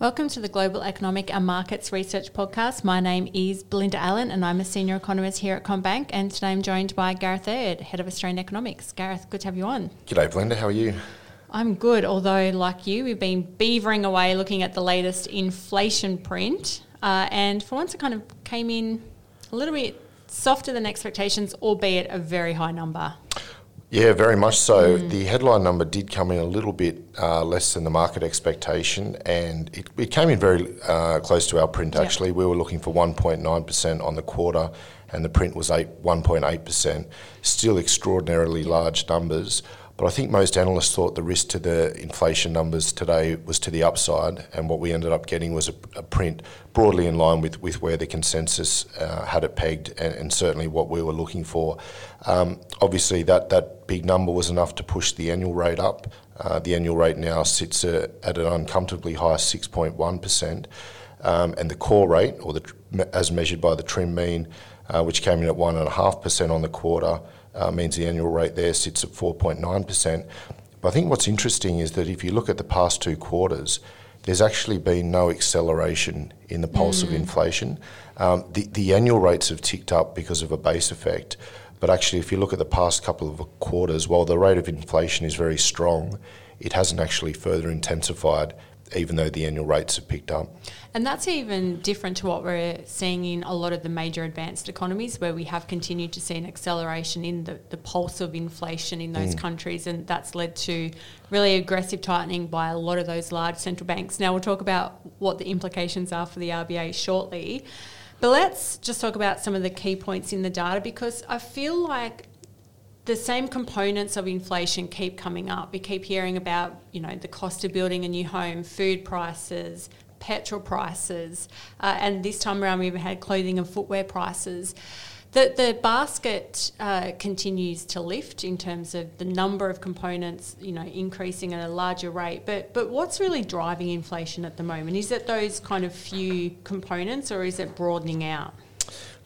Welcome to the Global Economic and Markets Research Podcast. My name is Belinda Allen and I'm a senior economist here at CommBank. And today I'm joined by Gareth Aird, Head of Australian Economics. Gareth, good to have you on. G'day, Belinda. How are you? I'm good, although, like you, we've been beavering away looking at the latest inflation print. Uh, and for once, it kind of came in a little bit softer than expectations, albeit a very high number. Yeah, very much so. Mm. The headline number did come in a little bit uh, less than the market expectation, and it, it came in very uh, close to our print. Actually, yep. we were looking for 1.9% on the quarter, and the print was 8, 1.8%. Still extraordinarily large numbers. But I think most analysts thought the risk to the inflation numbers today was to the upside, and what we ended up getting was a, a print broadly in line with, with where the consensus uh, had it pegged, and, and, certainly what we were looking for. Um, obviously, that, that big number was enough to push the annual rate up. Uh, the annual rate now sits at, at an uncomfortably high 6.1%, um, and the core rate, or the, as measured by the trim mean, uh, which came in at 1.5% on the quarter, uh, means the annual rate there sits at 4.9%. But I think what's interesting is that if you look at the past two quarters, there's actually been no acceleration in the pulse mm. of inflation. Um, the, the annual rates have ticked up because of a base effect, but actually, if you look at the past couple of quarters, while the rate of inflation is very strong, it hasn't actually further intensified even though the annual rates have picked up. And that's even different to what we're seeing in a lot of the major advanced economies, where we have continued to see an acceleration in the, the pulse of inflation in those mm. countries, and that's led to really aggressive tightening by a lot of those large central banks. Now, we'll talk about what the implications are for the RBA shortly. But let's just talk about some of the key points in the data because I feel like the same components of inflation keep coming up. We keep hearing about, you know, the cost of building a new home, food prices, petrol prices, uh, and this time around we even had clothing and footwear prices. The, the basket uh, continues to lift in terms of the number of components, you know, increasing at a larger rate. But but what's really driving inflation at the moment? Is it those kind of few components, or is it broadening out?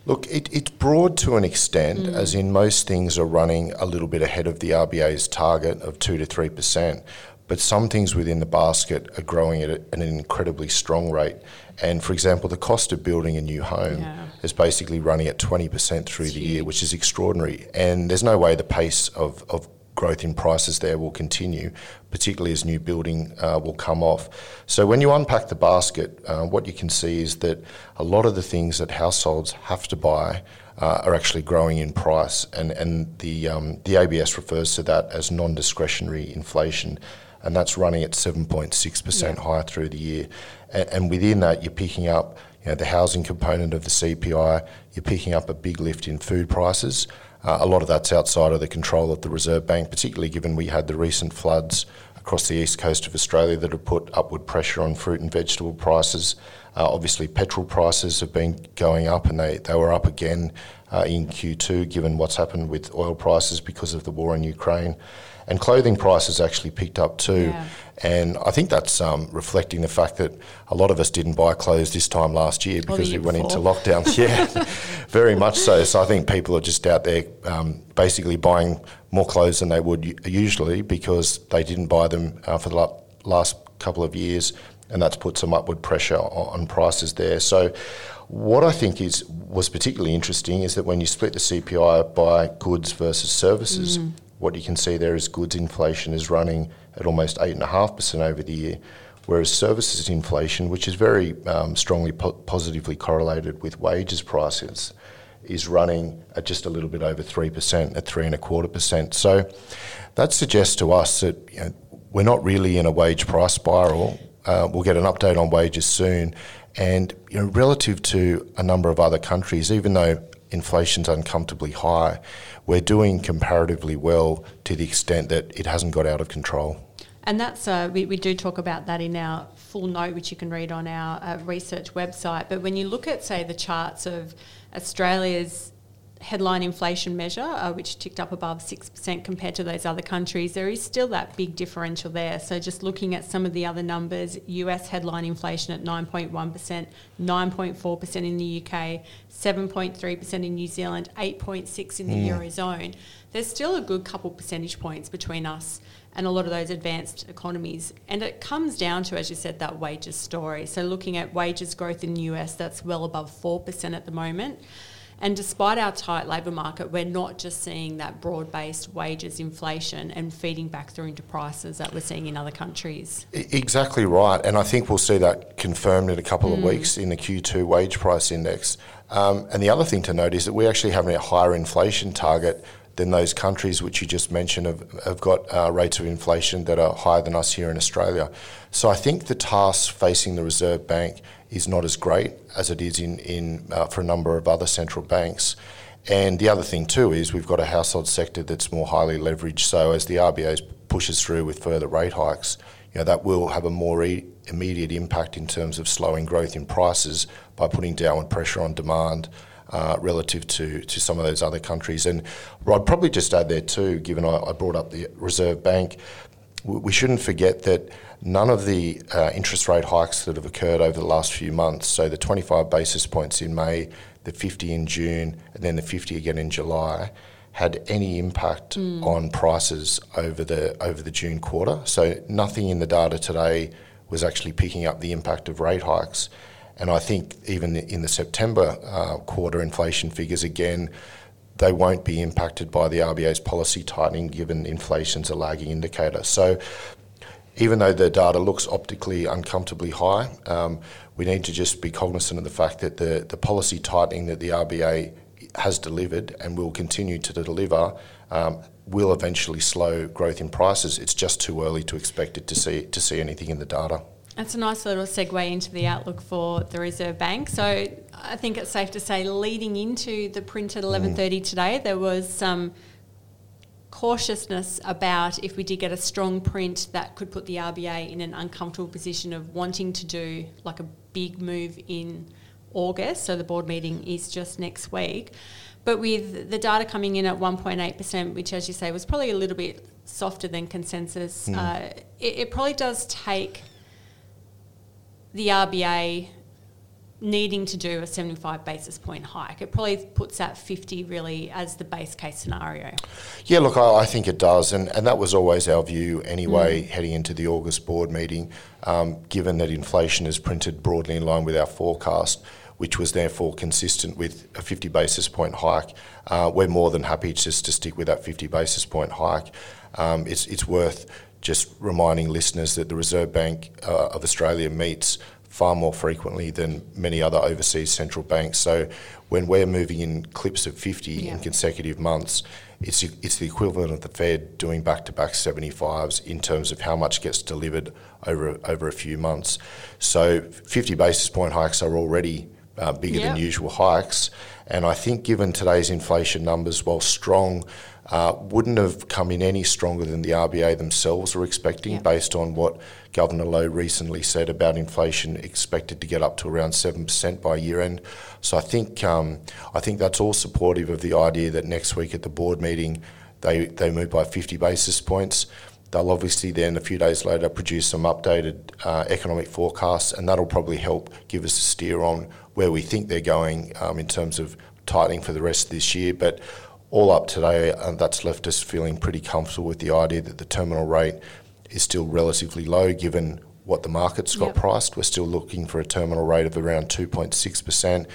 Look, it, it's broad to an extent, mm. as in most things are running a little bit ahead of the RBA's target of 2 to 3%. But some things within the basket are growing at, an incredibly strong rate. And for example, the cost of building a new home yeah. is basically running at 20% through it's the huge. year, which is extraordinary. And there's no way the pace of, of growth in prices there will continue, particularly as new building uh, will come off. So when you unpack the basket, uh, what you can see is that a lot of the things that households have to buy uh, are actually growing in price, and and the um, the ABS refers to that as non-discretionary inflation. And that's running at 7.6% higher through the year. And, and within that, you're picking up you know, the housing component of the CPI, you're picking up a big lift in food prices. Uh, a lot of that's outside of the control of the Reserve Bank, particularly given we had the recent floods across the east coast of Australia that have put upward pressure on fruit and vegetable prices. Uh, obviously, petrol prices have been going up, and they, they were up again uh, in Q2, given what's happened with oil prices because of the war in Ukraine. And clothing prices actually picked up too. Yeah. And I think that's um, reflecting the fact that a lot of us didn't buy clothes this time last year because we went into lockdown. yeah, very much so. So I think people are just out there um, basically buying more clothes than they would usually because they didn't buy them uh, for the last couple of years, and that's put some upward pressure on, prices there. So what I think is was particularly interesting is that when you split the CPI by goods versus services, mm. what you can see there is goods inflation is running at almost 8.5% over the year, whereas services inflation, which is very um, strongly po- positively correlated with wages prices, is running at just a little bit over 3%, at 3.25%. So that suggests to us that you know, we're not really in a wage price spiral. Uh, we'll get an update on wages soon. And you know, relative to a number of other countries, even though inflation's uncomfortably high, we're doing comparatively well to the extent that it hasn't got out of control. And that's uh, we, we do talk about that in our full note, which you can read on our uh, research website. But when you look at, say, the charts of Australia's headline inflation measure, uh, which ticked up above 6% compared to those other countries, there is still that big differential there. So, just looking at some of the other numbers, US headline inflation at 9.1%, 9.4% in the UK, 7.3% in New Zealand, 8.6% in the mm. Eurozone. There's still a good couple percentage points between us and a lot of those advanced economies. And it comes down to, as you said, that wages story. So, looking at wages growth in the US, that's well above 4% at the moment. And despite our tight labour market, we're not just seeing that broad based wages inflation and feeding back through into prices that we're seeing in other countries. Exactly right. And I think we'll see that confirmed in a couple mm. of weeks in the Q2 wage price index. Um, and the other thing to note is that we actually have a higher inflation target than those countries which you just mentioned have, have got uh, rates of inflation that are higher than us here in Australia. So I think the task facing the Reserve Bank is not as great as it is in, in uh, for a number of other central banks. And the other thing too is we've got a household sector that's more highly leveraged. So as the RBA pushes through with further rate hikes, you know, that will have a more e- immediate impact in terms of slowing growth in prices by putting downward pressure on demand uh, relative to, to some of those other countries. And I'd probably just add there too, given I, I brought up the Reserve Bank, we shouldn't forget that none of the uh, interest rate hikes that have occurred over the last few months, so the 25 basis points in May, the 50 in June, and then the 50 again in July, had any impact mm. on prices over the over the June quarter. So nothing in the data today was actually picking up the impact of rate hikes. And I think even in the September uh, quarter inflation figures, again, they won't be impacted by the RBA's policy tightening given inflation's a lagging indicator. So even though the data looks optically uncomfortably high, um, we need to just be cognizant of the fact that the, the policy tightening that the RBA has delivered and will continue to deliver um, will eventually slow growth in prices. It's just too early to expect it to see to see anything in the data. That's a nice little segue into the outlook for the Reserve Bank. So I think it's safe to say, leading into the print at eleven thirty mm. today, there was some cautiousness about if we did get a strong print that could put the RBA in an uncomfortable position of wanting to do like a big move in August. So the board meeting is just next week. But with the data coming in at 1.8%, which, as you say, was probably a little bit softer than consensus, mm. uh, it, it probably does take the RBA needing to do a 75 basis point hike. It probably puts that 50 really as the base case scenario. Yeah, look, I, I think it does. And, and that was always our view anyway, mm. heading into the August board meeting, um, given that inflation is printed broadly in line with our forecast. Which was therefore consistent with a 50 basis point hike. Uh, we're more than happy just to stick with that 50 basis point hike. Um, it's, it's worth just reminding listeners that the Reserve Bank uh, of Australia meets far more frequently than many other overseas central banks. So when we're moving in clips of 50 yeah. in consecutive months, it's it's the equivalent of the Fed doing back-to-back 75s in terms of how much gets delivered over over a few months. So 50 basis point hikes are already uh, bigger yep. than usual hikes, and I think given today's inflation numbers, while strong uh, wouldn't have come in any stronger than the RBA themselves were expecting, based on what Governor Lowe recently said about inflation expected to get up to around seven percent by year end. So I think um, I think that's all supportive of the idea that next week at the board meeting they they move by 50 basis points. They'll obviously then a few days later produce some updated uh, economic forecasts, and that'll probably help give us a steer on where we think they're going um, in terms of tightening for the rest of this year. But all up today, uh, that's left us feeling pretty comfortable with the idea that the terminal rate is still relatively low given what the market's got yep. priced. We're still looking for a terminal rate of around 2.6%.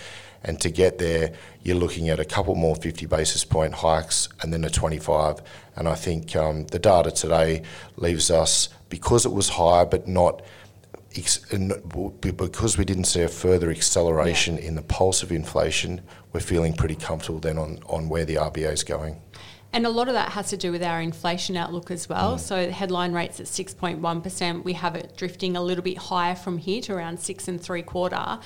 And to get there, you're looking at a couple more 50 basis point hikes and then a 25. And I think um, the data today leaves us, because it was higher but not because we didn't see a further acceleration yeah. in the pulse of inflation, we're feeling pretty comfortable then on, on where the RBA is going. And a lot of that has to do with our inflation outlook as well. Mm. So the headline rates at 6.1%. We have it drifting a little bit higher from here to around six and three quarter.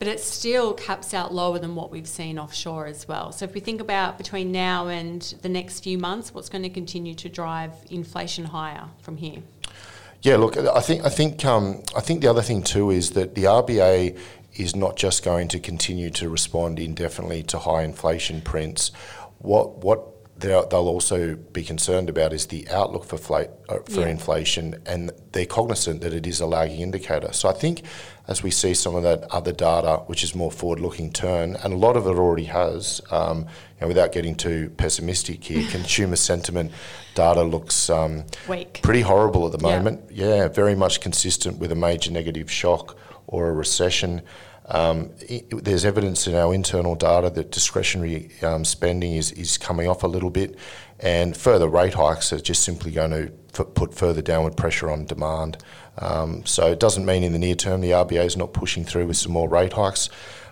But it still caps out lower than what we've seen offshore as well. So if we think about between now and the next few months, what's going to continue to drive inflation higher from here? Yeah, look, I think I think um, I think the other thing too is that the RBA is not just going to continue to respond indefinitely to high inflation prints. What what they'll also be concerned about is the outlook for, fla- uh, for yeah. inflation, and they're cognizant that it is a lagging indicator. So I think as we see some of that other data, which is more forward-looking turn, and a lot of it already has, um, know, without getting too pessimistic here, consumer sentiment data looks um, weak, pretty horrible at the moment. Yeah. yeah, very much consistent with a major negative shock or a recession. Um, it, there's evidence in our internal data that discretionary um, spending is, is coming off a little bit, and further rate hikes are just simply going to f- put further downward pressure on demand. Um, so it doesn't mean in the near term the RBA is not pushing through with some more rate hikes,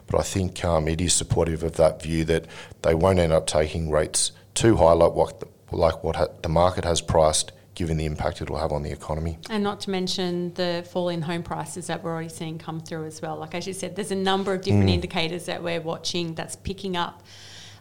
but I think um, it is supportive of that view that they won't end up taking rates too high like what the, like what ha- the market has priced given the impact it will have on the economy. And not to mention the fall in home prices that we're already seeing come through as well. Like as you said, there's a number of different mm. indicators that we're watching that's picking up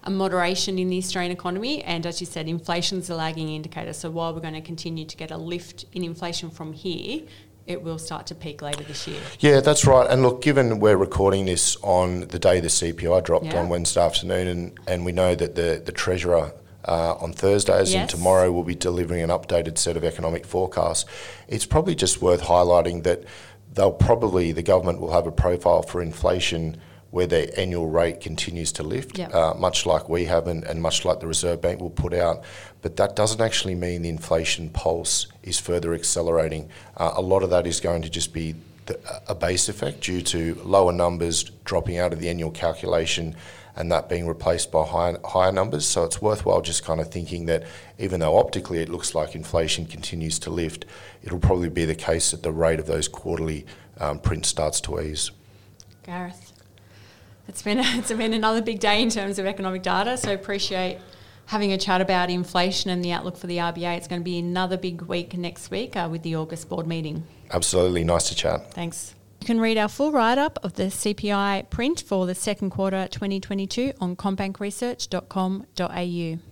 a moderation in the Australian economy. And as you said, inflation's a lagging indicator. So while we're going to continue to get a lift in inflation from here, it will start to peak later this year. Yeah, that's right. And look, given we're recording this on the day the CPI dropped yeah. on Wednesday afternoon, and, and we know that the, the Treasurer uh, on Thursdays, yes. and tomorrow we'll be delivering an updated set of economic forecasts. It's probably just worth highlighting that they'll probably the government will have a profile for inflation where their annual rate continues to lift, yep. uh, much like we have and, and, much like the Reserve Bank will put out. But that doesn't actually mean the inflation pulse is further accelerating. Uh, a lot of that is going to just be the, a base effect due to lower numbers dropping out of the annual calculation and that being replaced by higher, higher numbers. So it's worthwhile just kind of thinking that even though optically it looks like inflation continues to lift, it'll probably be the case that the rate of those quarterly um, prints starts to ease. Gareth, it's been, it's been another big day in terms of economic data, so appreciate having a chat about inflation and the outlook for the RBA. It's going to be another big week next week uh, with the August board meeting. Absolutely. Nice to chat. Thanks. You can read our full write up of the CPI print for the second quarter 2022 on commbankresearch.com.au.